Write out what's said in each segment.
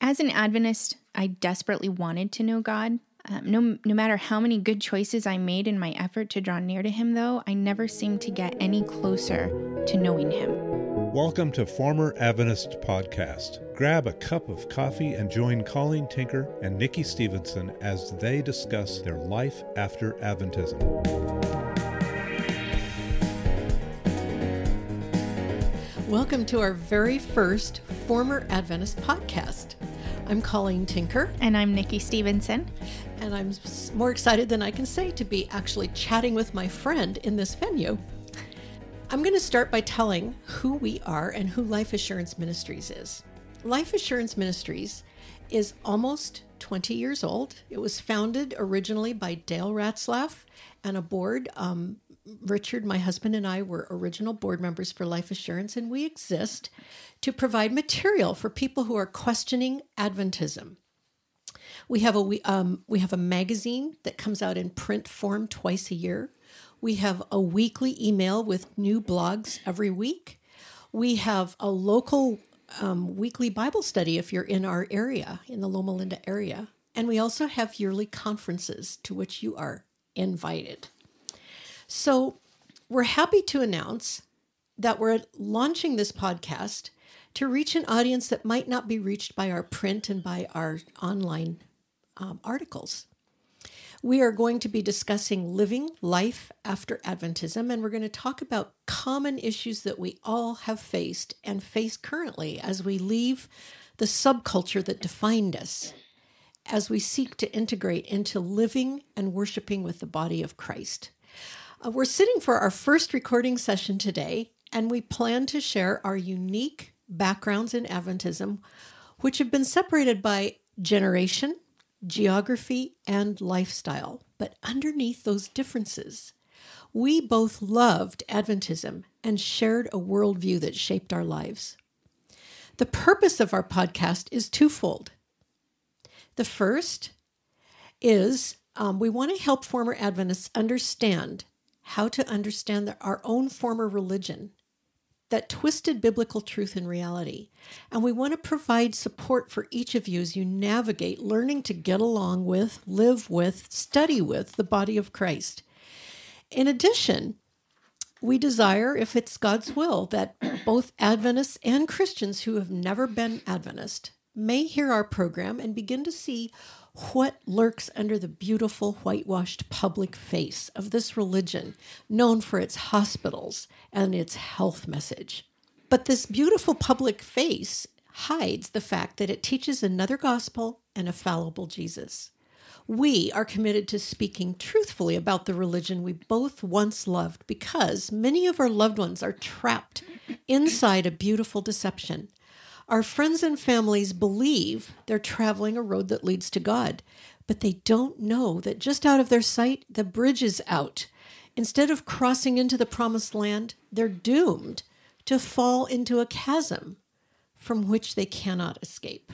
As an Adventist, I desperately wanted to know God. Um, no, no matter how many good choices I made in my effort to draw near to Him, though, I never seemed to get any closer to knowing Him. Welcome to Former Adventist Podcast. Grab a cup of coffee and join Colleen Tinker and Nikki Stevenson as they discuss their life after Adventism. Welcome to our very first Former Adventist podcast. I'm Colleen Tinker. And I'm Nikki Stevenson. And I'm more excited than I can say to be actually chatting with my friend in this venue. I'm going to start by telling who we are and who Life Assurance Ministries is. Life Assurance Ministries is almost 20 years old. It was founded originally by Dale Ratzlaff and a board um, Richard, my husband, and I were original board members for Life Assurance, and we exist to provide material for people who are questioning Adventism. We have a we, um, we have a magazine that comes out in print form twice a year. We have a weekly email with new blogs every week. We have a local um, weekly Bible study if you're in our area, in the Loma Linda area. And we also have yearly conferences to which you are invited. So we're happy to announce that we're launching this podcast to reach an audience that might not be reached by our print and by our online um, articles. We are going to be discussing living life after Adventism, and we're going to talk about common issues that we all have faced and face currently as we leave the subculture that defined us, as we seek to integrate into living and worshiping with the body of Christ. Uh, we're sitting for our first recording session today, and we plan to share our unique backgrounds in Adventism, which have been separated by generation, geography, and lifestyle. But underneath those differences, we both loved Adventism and shared a worldview that shaped our lives. The purpose of our podcast is twofold. The first is um, we want to help former Adventists understand how to understand the, our own former religion that twisted biblical truth and reality. And we want to provide support for each of you as you navigate learning to get along with, live with, study with the body of Christ. In addition, we desire, if it's God's will, that both Adventists and Christians who have never been Adventist may hear our program and begin to see what lurks under the beautiful whitewashed public face of this religion, known for its hospitals and its health message. But this beautiful public face hides the fact that it teaches another gospel and a fallible Jesus. We are committed to speaking truthfully about the religion we both once loved because many of our loved ones are trapped inside a beautiful deception our friends and families believe they're traveling a road that leads to God, but they don't know that just out of their sight, the bridge is out. Instead of crossing into the promised land, they're doomed to fall into a chasm from which they cannot escape.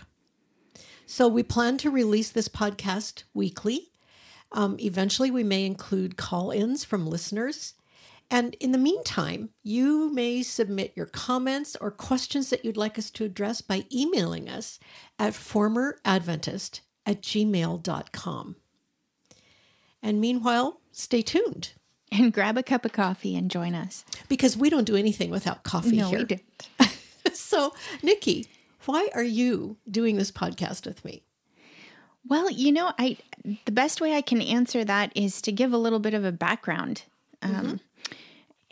So, we plan to release this podcast weekly. Um, eventually, we may include call ins from listeners. And in the meantime, you may submit your comments or questions that you'd like us to address by emailing us at formeradventist at gmail.com. And meanwhile, stay tuned. And grab a cup of coffee and join us. Because we don't do anything without coffee no, here. we didn't. so, Nikki, why are you doing this podcast with me? Well, you know, I the best way I can answer that is to give a little bit of a background. Um, mm-hmm.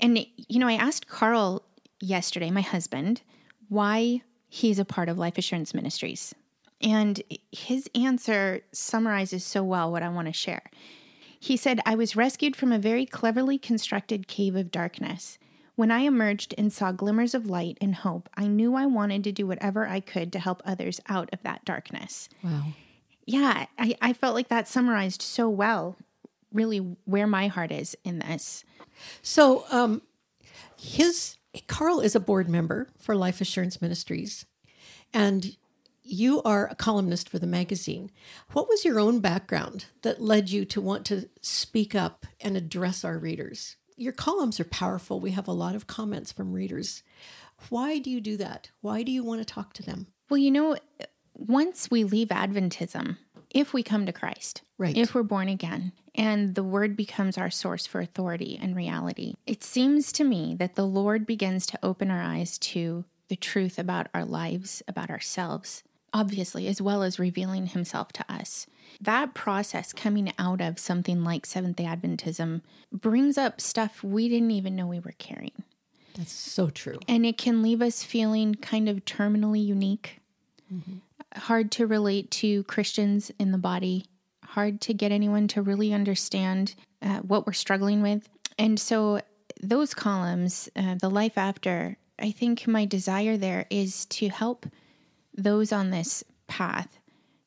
And, you know, I asked Carl yesterday, my husband, why he's a part of Life Assurance Ministries. And his answer summarizes so well what I want to share. He said, I was rescued from a very cleverly constructed cave of darkness. When I emerged and saw glimmers of light and hope, I knew I wanted to do whatever I could to help others out of that darkness. Wow. Yeah, I, I felt like that summarized so well, really, where my heart is in this. So, um, his Carl is a board member for Life Assurance Ministries, and you are a columnist for the magazine. What was your own background that led you to want to speak up and address our readers? Your columns are powerful. We have a lot of comments from readers. Why do you do that? Why do you want to talk to them? Well, you know, once we leave Adventism, if we come to Christ, Right. if we're born again, and the word becomes our source for authority and reality, it seems to me that the Lord begins to open our eyes to the truth about our lives, about ourselves, obviously, as well as revealing himself to us. That process coming out of something like Seventh day Adventism brings up stuff we didn't even know we were carrying. That's so true. And it can leave us feeling kind of terminally unique, mm-hmm. Hard to relate to Christians in the body, hard to get anyone to really understand uh, what we're struggling with. And so, those columns, uh, the life after, I think my desire there is to help those on this path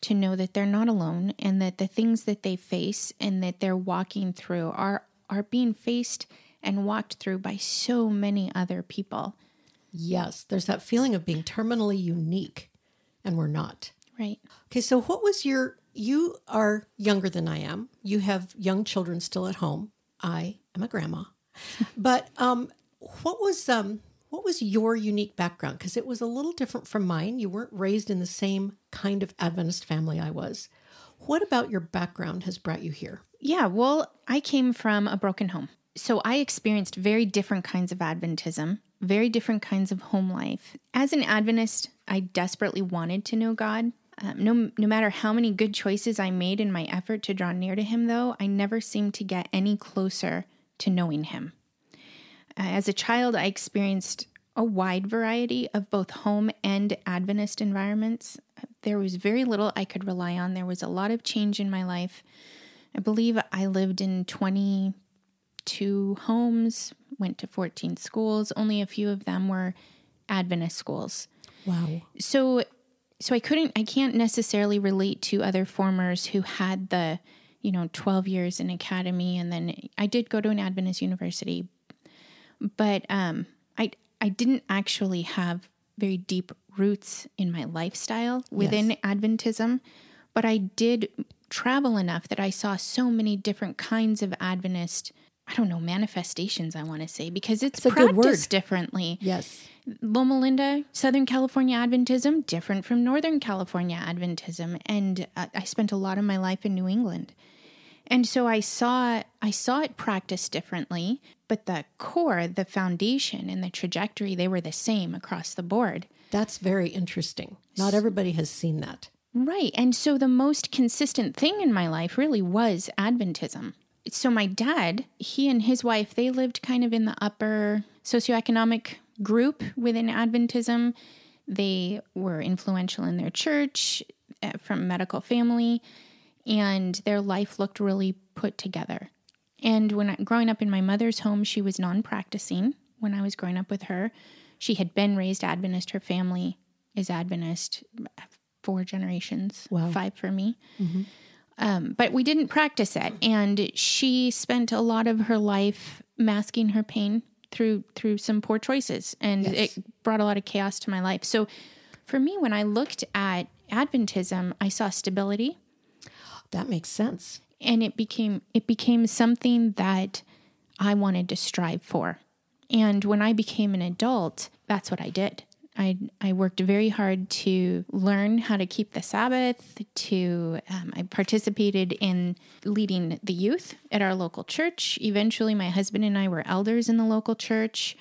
to know that they're not alone and that the things that they face and that they're walking through are are being faced and walked through by so many other people. Yes, there's that feeling of being terminally unique, and we're not. Right. Okay, so what was your? You are younger than I am. You have young children still at home. I am a grandma, but um, what was um, what was your unique background? Because it was a little different from mine. You weren't raised in the same kind of Adventist family I was. What about your background has brought you here? Yeah, well, I came from a broken home. So I experienced very different kinds of Adventism, very different kinds of home life. As an Adventist, I desperately wanted to know God. Um, no, no matter how many good choices I made in my effort to draw near to Him, though, I never seemed to get any closer to knowing Him. Uh, as a child, I experienced a wide variety of both home and Adventist environments. There was very little I could rely on. There was a lot of change in my life. I believe I lived in 22 homes, went to 14 schools. Only a few of them were Adventist schools. Wow. So so I couldn't I can't necessarily relate to other formers who had the, you know, 12 years in academy and then I did go to an Adventist university. But um I I didn't actually have very deep roots in my lifestyle within Adventism, but I did travel enough that I saw so many different kinds of Adventist I don't know manifestations I want to say because it's a good word. practiced differently. Yes. Loma Linda, Southern California Adventism, different from Northern California Adventism, and uh, I spent a lot of my life in New England, and so I saw I saw it practiced differently, but the core, the foundation, and the trajectory they were the same across the board. That's very interesting. Not everybody has seen that. Right. And so the most consistent thing in my life really was Adventism. So my dad, he and his wife, they lived kind of in the upper socioeconomic group within Adventism. They were influential in their church uh, from medical family and their life looked really put together. And when I, growing up in my mother's home, she was non-practicing when I was growing up with her. She had been raised Adventist. Her family is Adventist, four generations, Wow. five for me. Um, but we didn't practice it, and she spent a lot of her life masking her pain through through some poor choices, and Yes. it brought a lot of chaos to my life. So, for me, when I looked at Adventism, I saw stability, That makes sense. and it became it became something that I wanted to strive for. And when I became an adult, that's what I did. I I worked very hard to learn how to keep the Sabbath. To um, I participated in leading the youth at our local church. Eventually, my husband and I were elders in the local church.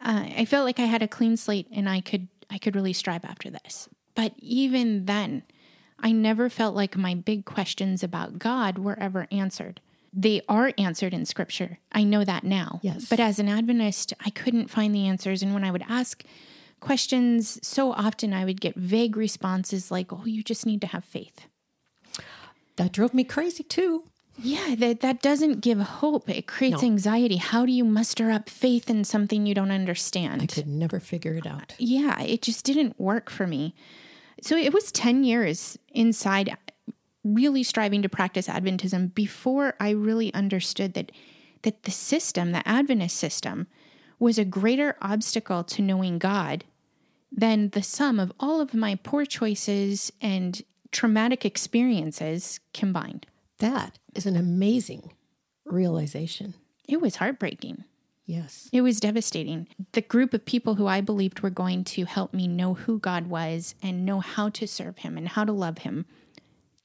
Uh, I felt like I had a clean slate, and I could I could really strive after this. But even then, I never felt like my big questions about God were ever answered. They are answered in scripture. I know that now. Yes. But as an Adventist, I couldn't find the answers. And when I would ask questions, so often I would get vague responses like, oh, you just need to have faith. That drove me crazy too. Yeah, that, that doesn't give hope. It creates No. anxiety. How do you muster up faith in something you don't understand? I could never figure it out. yeah, it just didn't work for me. So it was 10 years inside really striving to practice Adventism before I really understood that that the system, the Adventist system, was a greater obstacle to knowing God than the sum of all of my poor choices and traumatic experiences combined. That is an amazing realization. It was heartbreaking. Yes. It was devastating. The group of people who I believed were going to help me know who God was and know how to serve Him and how to love Him,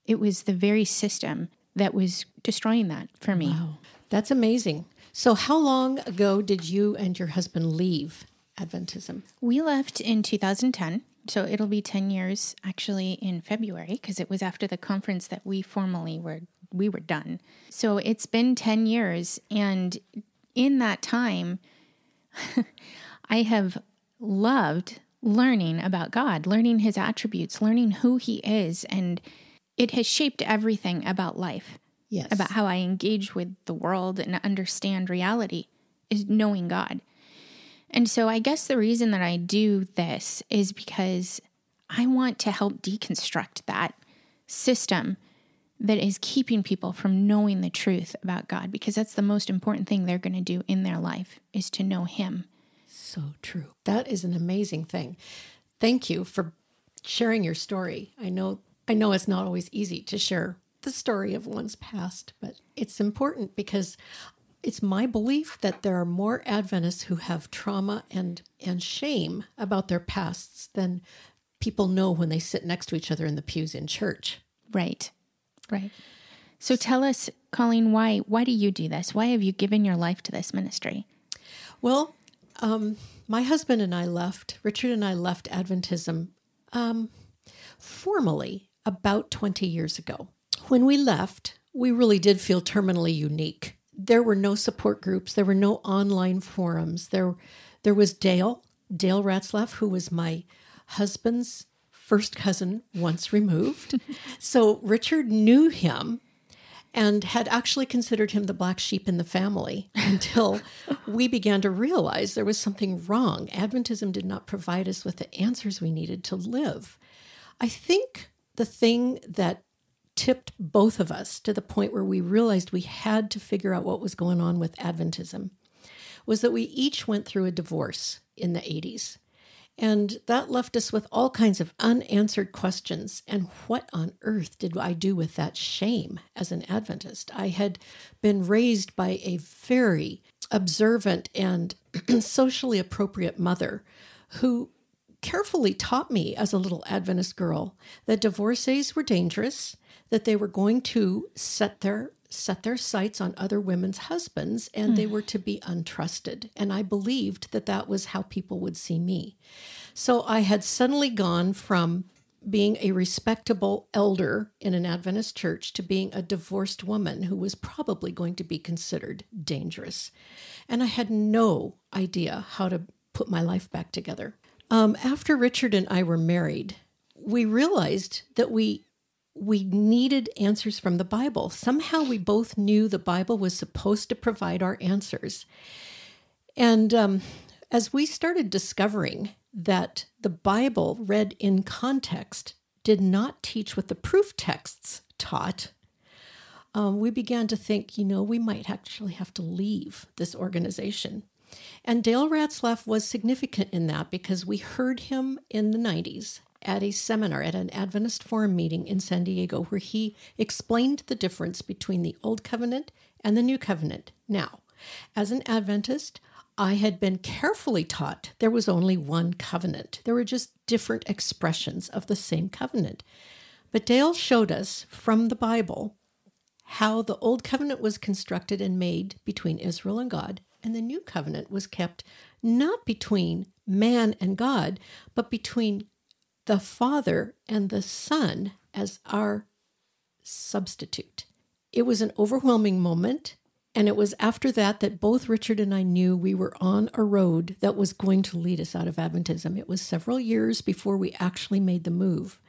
it was the very system that was destroying that for me. Wow. That's amazing. So, how long ago did you and your husband leave Adventism? We left in 2010. So it'll be 10 years actually in February because it was after the conference that we formally were we were done. So it's been 10 years and in that time I have loved learning about God, learning his attributes, learning who he is and it has shaped everything about life. Yes. About how I engage with the world and understand reality is knowing God. And so I guess the reason that I do this is because I want to help deconstruct that system that is keeping people from knowing the truth about God because that's the most important thing they're going to do in their life is to know him. So true. That is an amazing thing. Thank you for sharing your story. I know I know it's not always easy to share the story of one's past, but it's important because it's my belief that there are more Adventists who have trauma and and shame about their pasts than people know when they sit next to each other in the pews in church. Right. Right. So tell us, Colleen, why why do you do this? Why have you given your life to this ministry? Well, um, my husband and I left, Richard and I left Adventism um, formally about 20 years ago. When we left, we really did feel terminally unique there were no support groups. There were no online forums. There, there was Dale, Dale Ratzlaff, who was my husband's first cousin once removed. so Richard knew him and had actually considered him the black sheep in the family until we began to realize there was something wrong. Adventism did not provide us with the answers we needed to live. I think the thing that tipped both of us to the point where we realized we had to figure out what was going on with Adventism was that we each went through a divorce in the 80s. And that left us with all kinds of unanswered questions. And what on earth did I do with that shame as an Adventist? I had been raised by a very observant and socially appropriate mother who carefully taught me as a little Adventist girl that divorcees were dangerous that they were going to set their set their sights on other women's husbands and mm. they were to be untrusted. And i believed that that was how people would see me. So i had suddenly gone from being a respectable elder in an adventist church to being a divorced woman who was probably going to be considered dangerous. And i had no idea how to put my life back together. Um, after richard and i were married we realized that we we needed answers from the Bible. Somehow we both knew the Bible was supposed to provide our answers. And um, as we started discovering that the Bible, read in context, did not teach what the proof texts taught, um, we began to think, you know, we might actually have to leave this organization. And Dale Ratzlaff was significant in that because we heard him in the 90s at a seminar at an Adventist Forum meeting in San Diego where he explained the difference between the Old Covenant and the New Covenant. Now, as an Adventist, I had been carefully taught there was only one covenant. There were just different expressions of the same covenant. But Dale showed us from the Bible how the Old Covenant was constructed and made between Israel and God, and the New Covenant was kept not between man and God, but between the Father and the Son as our substitute. It was an overwhelming moment. And it was after that that both Richard and I knew we were on a road that was going to lead us out of Adventism. It was several years before we actually made the move.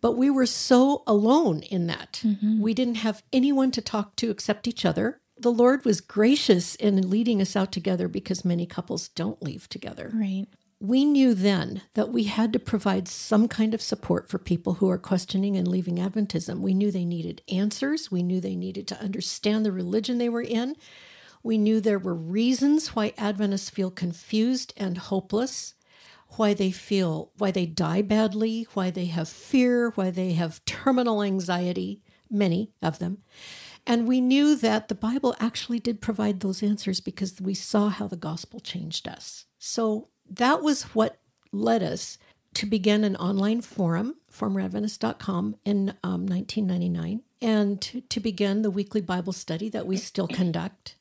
But we were so alone in that. Mm-hmm. We didn't have anyone to talk to except each other. The Lord was gracious in leading us out together because many couples don't leave together. Right we knew then that we had to provide some kind of support for people who are questioning and leaving Adventism. We knew they needed answers. We knew they needed to understand the religion they were in. We knew there were reasons why Adventists feel confused and hopeless, why they feel, why they die badly, why they have fear, why they have terminal anxiety, many of them. And we knew that the Bible actually did provide those answers because we saw how the gospel changed us. So that was what led us to begin an online forum, formeradventist.com, in um, 1999, and to, to begin the weekly Bible study that we still conduct,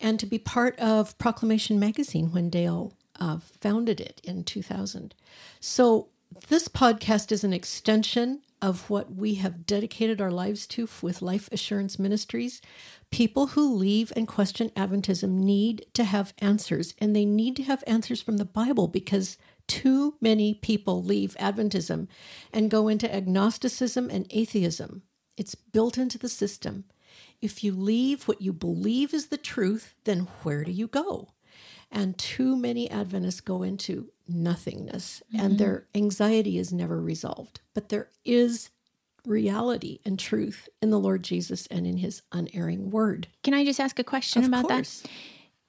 and to be part of Proclamation Magazine when Dale uh, founded it in 2000. So this podcast is an extension of what we have dedicated our lives to with Life Assurance Ministries. People who leave and question Adventism need to have answers, and they need to have answers from the Bible because too many people leave Adventism and go into agnosticism and atheism. It's built into the system. If you leave what you believe is the truth, then where do you go? And too many Adventists go into nothingness mm-hmm. and their anxiety is never resolved. But there is reality and truth in the Lord Jesus and in his unerring word. Can I just ask a question of about course. that?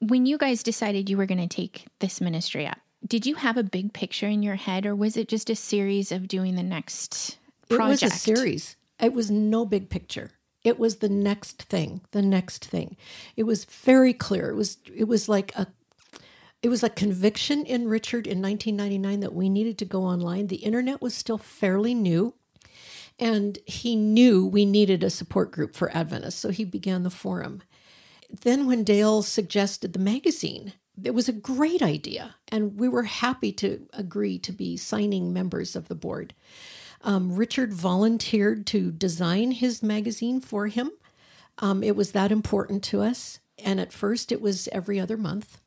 When you guys decided you were going to take this ministry up, did you have a big picture in your head or was it just a series of doing the next project? It was a series. It was no big picture. It was the next thing, the next thing. It was very clear. It was it was like a it was a conviction in Richard in 1999 that we needed to go online. The internet was still fairly new, and he knew we needed a support group for Adventists, so he began the forum. Then, when Dale suggested the magazine, it was a great idea, and we were happy to agree to be signing members of the board. Um, Richard volunteered to design his magazine for him. Um, it was that important to us. And at first, it was every other month.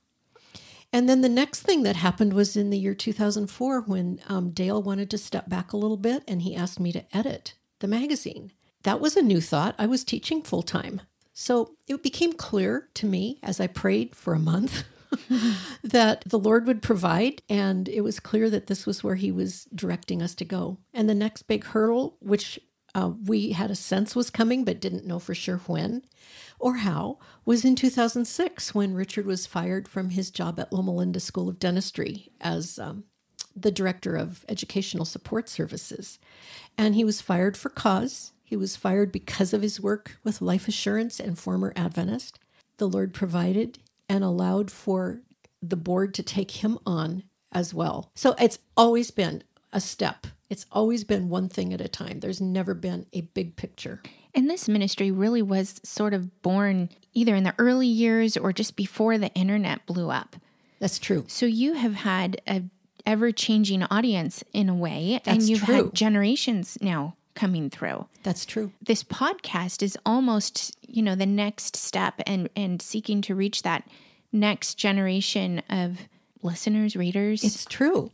And then the next thing that happened was in the year 2004 when um, Dale wanted to step back a little bit and he asked me to edit the magazine. That was a new thought. I was teaching full time. So it became clear to me as I prayed for a month that the Lord would provide. And it was clear that this was where He was directing us to go. And the next big hurdle, which uh, we had a sense was coming but didn't know for sure when or how, was in 2006 when Richard was fired from his job at Loma Linda School of Dentistry as um, the director of educational support services. And he was fired for cause. He was fired because of his work with Life Assurance and former Adventist. The Lord provided and allowed for the board to take him on as well. So it's always been a step. It's always been one thing at a time. There's never been a big picture. And this ministry really was sort of born either in the early years or just before the internet blew up. That's true. So you have had a ever changing audience in a way, That's and you've true. had generations now coming through. That's true. This podcast is almost, you know, the next step and and seeking to reach that next generation of listeners, readers. It's true.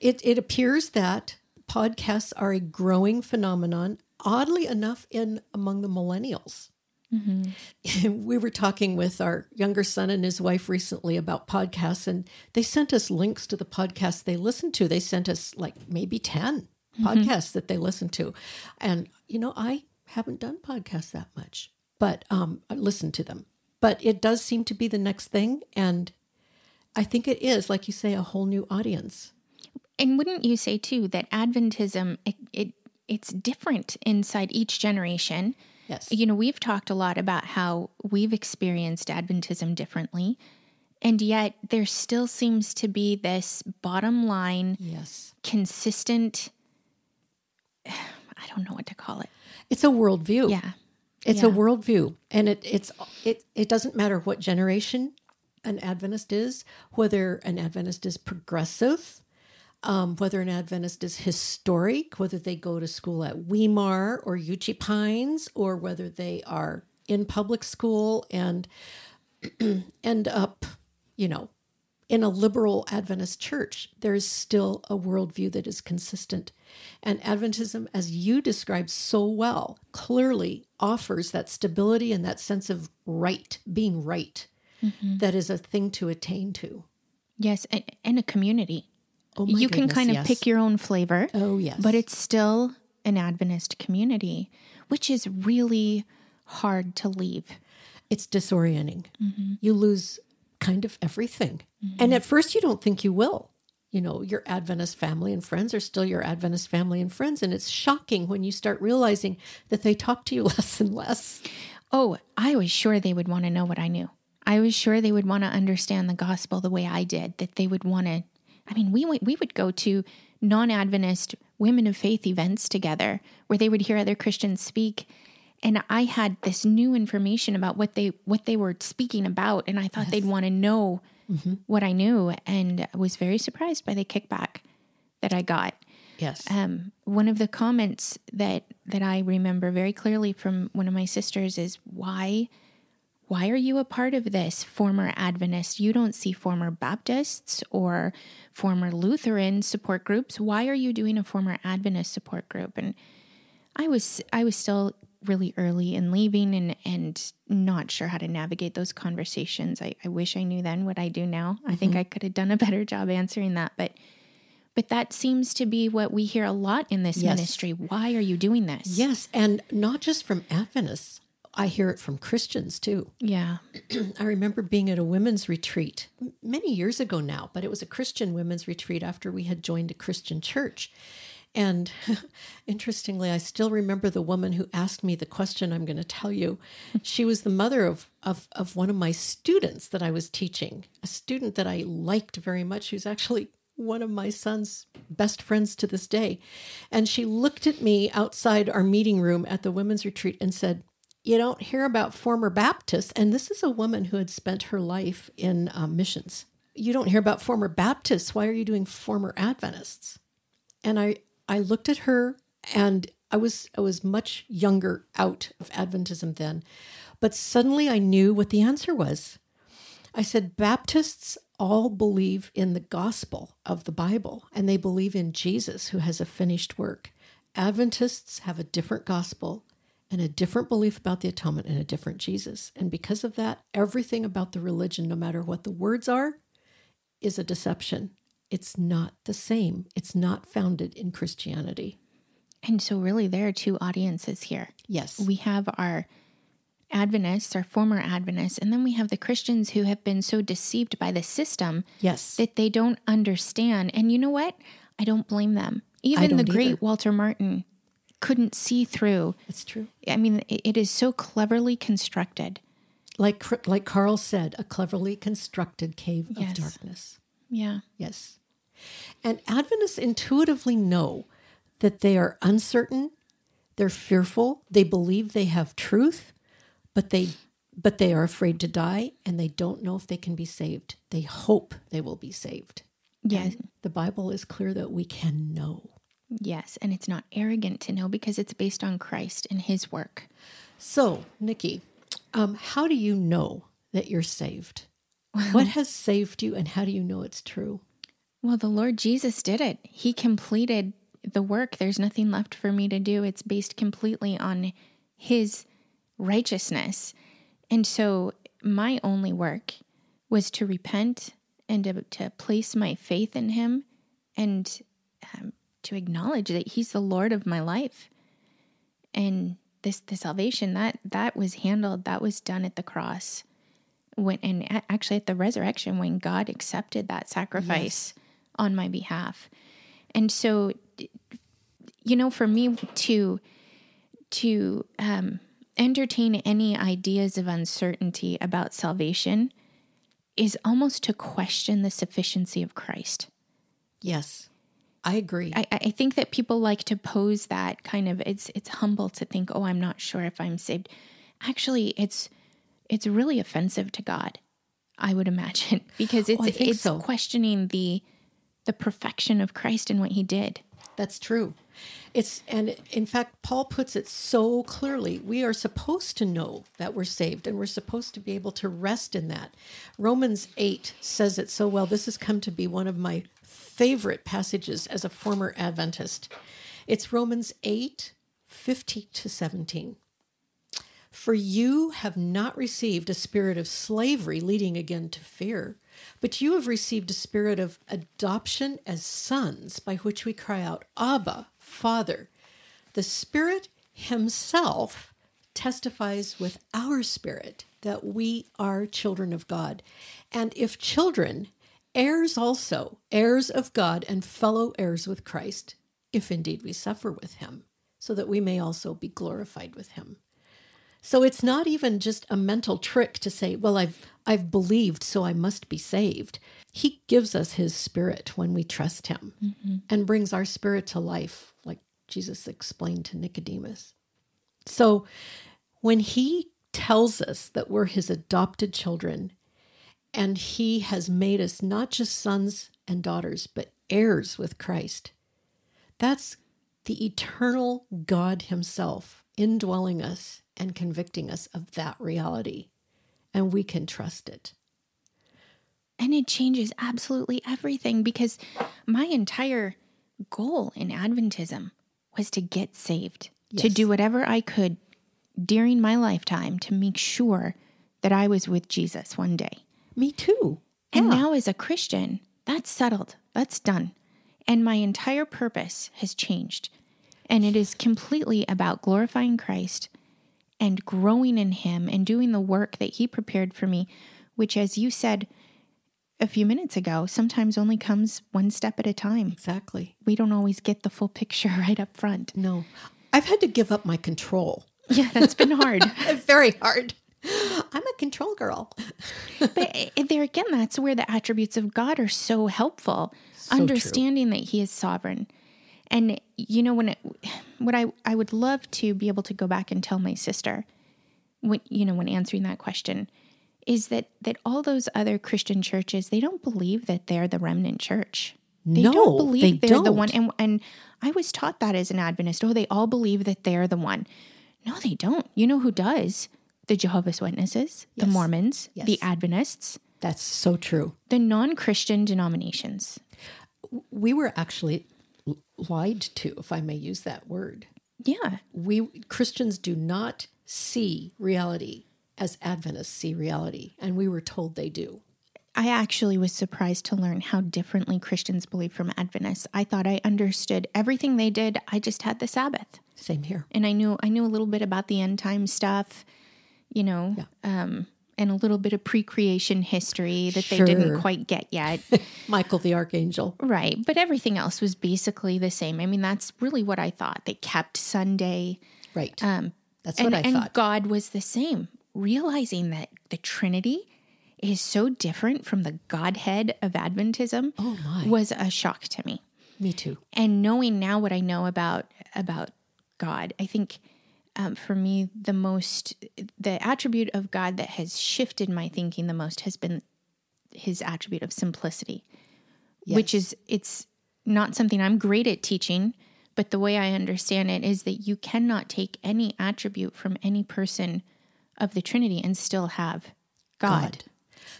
It it appears that podcasts are a growing phenomenon oddly enough in among the millennials. Mm-hmm. we were talking with our younger son and his wife recently about podcasts, and they sent us links to the podcasts they listened to. They sent us like maybe 10 mm-hmm. podcasts that they listened to. And, you know, I haven't done podcasts that much, but um, I listen to them. But it does seem to be the next thing. And I think it is, like you say, a whole new audience. And wouldn't you say too that Adventism it, it it's different inside each generation? Yes. You know, we've talked a lot about how we've experienced Adventism differently. And yet there still seems to be this bottom line, yes, consistent I don't know what to call it. It's a worldview. Yeah. It's Yeah. a worldview. And it it's it it doesn't matter what generation an Adventist is, whether an Adventist is progressive, um, whether an Adventist is historic, whether they go to school at Weimar or Uchee Pines, or whether they are in public school and end up, you know, in a liberal Adventist church, there is still a worldview that is consistent. And Adventism, as you described so well, clearly offers that stability and that sense of right, being right, that is a thing to attain to. Yes, and, and a community. Oh you can goodness, kind of yes. pick your own flavor. Oh, yes. But it's still an Adventist community, which is really hard to leave. it's disorienting. Mm-hmm. You lose kind of everything. Mm-hmm. And at first, you don't think you will. You know, your Adventist family and friends are still your Adventist family and friends. And it's shocking when you start realizing that they talk to you less and less. Oh, I was sure they would want to know what I knew. I was sure they would want to understand the gospel the way I did, that they would want to. I mean, we, went, we would go to non Adventist women of faith events together where they would hear other Christians speak. And I had this new information about what they what they were speaking about, and I thought yes. they'd want to know mm-hmm. what I knew, and I was very surprised by the kickback that I got. Yes. Um, one of the comments that that I remember very clearly from one of my sisters is why why are you a part of this former Adventist? You don't see former Baptists or former Lutheran support groups. Why are you doing a former Adventist support group? And I was I was still really early in leaving and and not sure how to navigate those conversations. I, I wish I knew then what I do now. Mm-hmm. I think mm-hmm. I could have done a better job answering that. But but that seems to be what we hear a lot in this yes. ministry. Why are you doing this? Yes, and not just from Adventists. I hear it from Christians too. Yeah. I remember being at a women's retreat many years ago now, but it was a Christian women's retreat after we had joined a Christian church. And interestingly, I still remember the woman who asked me the question I'm going to tell you. She was the mother of, of, of one of my students that I was teaching, a student that I liked very much, who's actually one of my son's best friends to this day. And she looked at me outside our meeting room at the women's retreat and said, you don't hear about former Baptists, and this is a woman who had spent her life in um, missions. You don't hear about former Baptists. Why are you doing former Adventists? And I, I looked at her, and I was, I was much younger out of Adventism then, but suddenly I knew what the answer was. I said, Baptists all believe in the gospel of the Bible, and they believe in Jesus who has a finished work. Adventists have a different gospel and a different belief about the atonement and a different Jesus. And because of that, everything about the religion, no matter what the words are, is a deception. It's not the same, it's not founded in Christianity. And so, really, there are two audiences here. Yes. We have our Adventists, our former Adventists, and then we have the Christians who have been so deceived by the system yes. that they don't understand. And you know what? I don't blame them. Even the great either. Walter Martin couldn't see through. It's true. I mean, it is so cleverly constructed. Like like Carl said, a cleverly constructed cave of darkness. Yeah. Yes. And Adventists intuitively know that they are uncertain, they're fearful, they believe they have truth, but they but they are afraid to die and they don't know if they can be saved. They hope they will be saved. Yes. And the Bible is clear that we can know. Yes, and it's not arrogant to know because it's based on Christ and his work. So, Nikki, um, how do you know that you're saved? what has saved you and how do you know it's true? Well, the Lord Jesus did it. He completed the work. There's nothing left for me to do. It's based completely on his righteousness. And so my only work was to repent and to, to place my faith in him and um, to acknowledge that he's the lord of my life. And this the salvation that that was handled that was done at the cross when and actually at the resurrection when god accepted that sacrifice yes. on my behalf. And so you know for me to to um, entertain any ideas of uncertainty about salvation is almost to question the sufficiency of christ. Yes I agree. I, I think that people like to pose that kind of it's it's humble to think, oh, I'm not sure if I'm saved. Actually, it's it's really offensive to God, I would imagine, because oh, it's oh, it's so. questioning the the perfection of Christ and what he did. That's true. It's and in fact Paul puts it so clearly. We are supposed to know that we're saved and we're supposed to be able to rest in that. Romans 8 says it so well. This has come to be one of my favorite passages as a former Adventist. It's Romans 8 15 to 17. For you have not received a spirit of slavery leading again to fear, but you have received a spirit of adoption as sons, by which we cry out, Abba, Father. The Spirit Himself testifies with our spirit that we are children of God. And if children, heirs also, heirs of God and fellow heirs with Christ, if indeed we suffer with him, so that we may also be glorified with him. So it's not even just a mental trick to say, well, I've I've believed, so I must be saved. He gives us his spirit when we trust him mm-hmm. and brings our spirit to life, like Jesus explained to Nicodemus. So when he tells us that we're his adopted children and he has made us not just sons and daughters, but heirs with Christ, that's the eternal God himself indwelling us and convicting us of that reality and we can trust it. And it changes absolutely everything because my entire goal in Adventism was to get saved, yes. to do whatever I could during my lifetime to make sure that I was with Jesus one day. Me too. And yeah. now, as a Christian, that's settled, that's done. And my entire purpose has changed. And it is completely about glorifying Christ and growing in Him and doing the work that He prepared for me, which, as you said a few minutes ago, sometimes only comes one step at a time. Exactly. We don't always get the full picture right up front. No. I've had to give up my control. Yeah, that's been hard. Very hard. I'm a control girl. but eh, there again, that's where the attributes of God are so helpful. So Understanding true. that He is sovereign and you know when it, what I I would love to be able to go back and tell my sister when you know when answering that question is that that all those other Christian churches they don't believe that they're the remnant church. They no, don't believe they are the one and and I was taught that as an Adventist. Oh, they all believe that they're the one. No, they don't. You know who does? The Jehovah's Witnesses, yes. the Mormons, yes. the Adventists. That's so true. The non-Christian denominations. We were actually lied to, if I may use that word. Yeah. We Christians do not see reality as Adventists see reality, and we were told they do. I actually was surprised to learn how differently Christians believe from Adventists. I thought I understood everything they did. I just had the Sabbath. Same here. And I knew I knew a little bit about the end time stuff, you know. Yeah. Um, and a little bit of pre-creation history that sure. they didn't quite get yet. Michael the archangel. Right, but everything else was basically the same. I mean, that's really what I thought. They kept Sunday. Right. Um that's and, what I and thought. God was the same, realizing that the Trinity is so different from the Godhead of Adventism oh my. was a shock to me. Me too. And knowing now what I know about about God, I think um, for me, the most, the attribute of God that has shifted my thinking the most has been his attribute of simplicity, yes. which is, it's not something I'm great at teaching, but the way I understand it is that you cannot take any attribute from any person of the Trinity and still have God. God.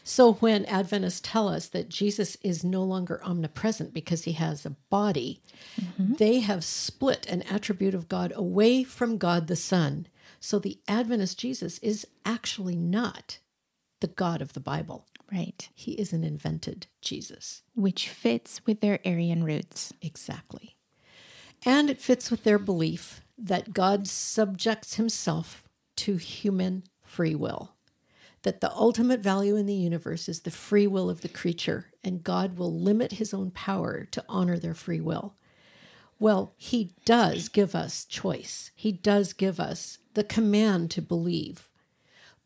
So when Adventists tell us that Jesus is no longer omnipresent because he has a body, mm-hmm. they have split an attribute of God away from God the Son. So the Adventist Jesus is actually not the God of the Bible. Right. He is an invented Jesus. Which fits with their Arian roots. Exactly. And it fits with their belief that God subjects himself to human free will that the ultimate value in the universe is the free will of the creature, and God will limit his own power to honor their free will. Well, he does give us choice, he does give us the command to believe,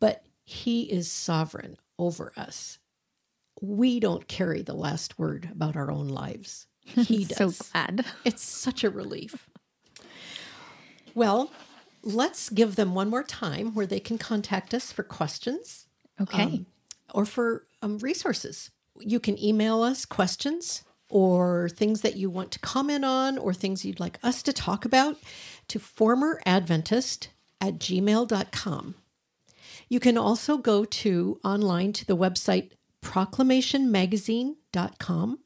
but he is sovereign over us. We don't carry the last word about our own lives. He does. so glad. It's such a relief. Well, let's give them one more time where they can contact us for questions Okay. Um, or for um, resources. You can email us questions or things that you want to comment on or things you'd like us to talk about to formeradventist at gmail.com. You can also go to online to the website proclamationmagazine.com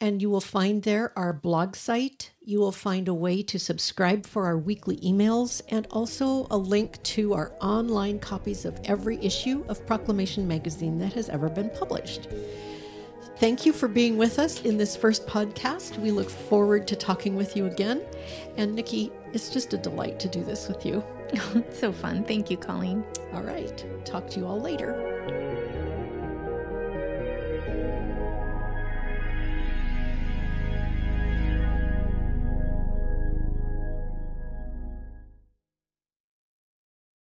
and you will find there our blog site. You will find a way to subscribe for our weekly emails and also a link to our online copies of every issue of Proclamation Magazine that has ever been published. Thank you for being with us in this first podcast. We look forward to talking with you again. And Nikki, it's just a delight to do this with you. so fun. Thank you, Colleen. All right. Talk to you all later.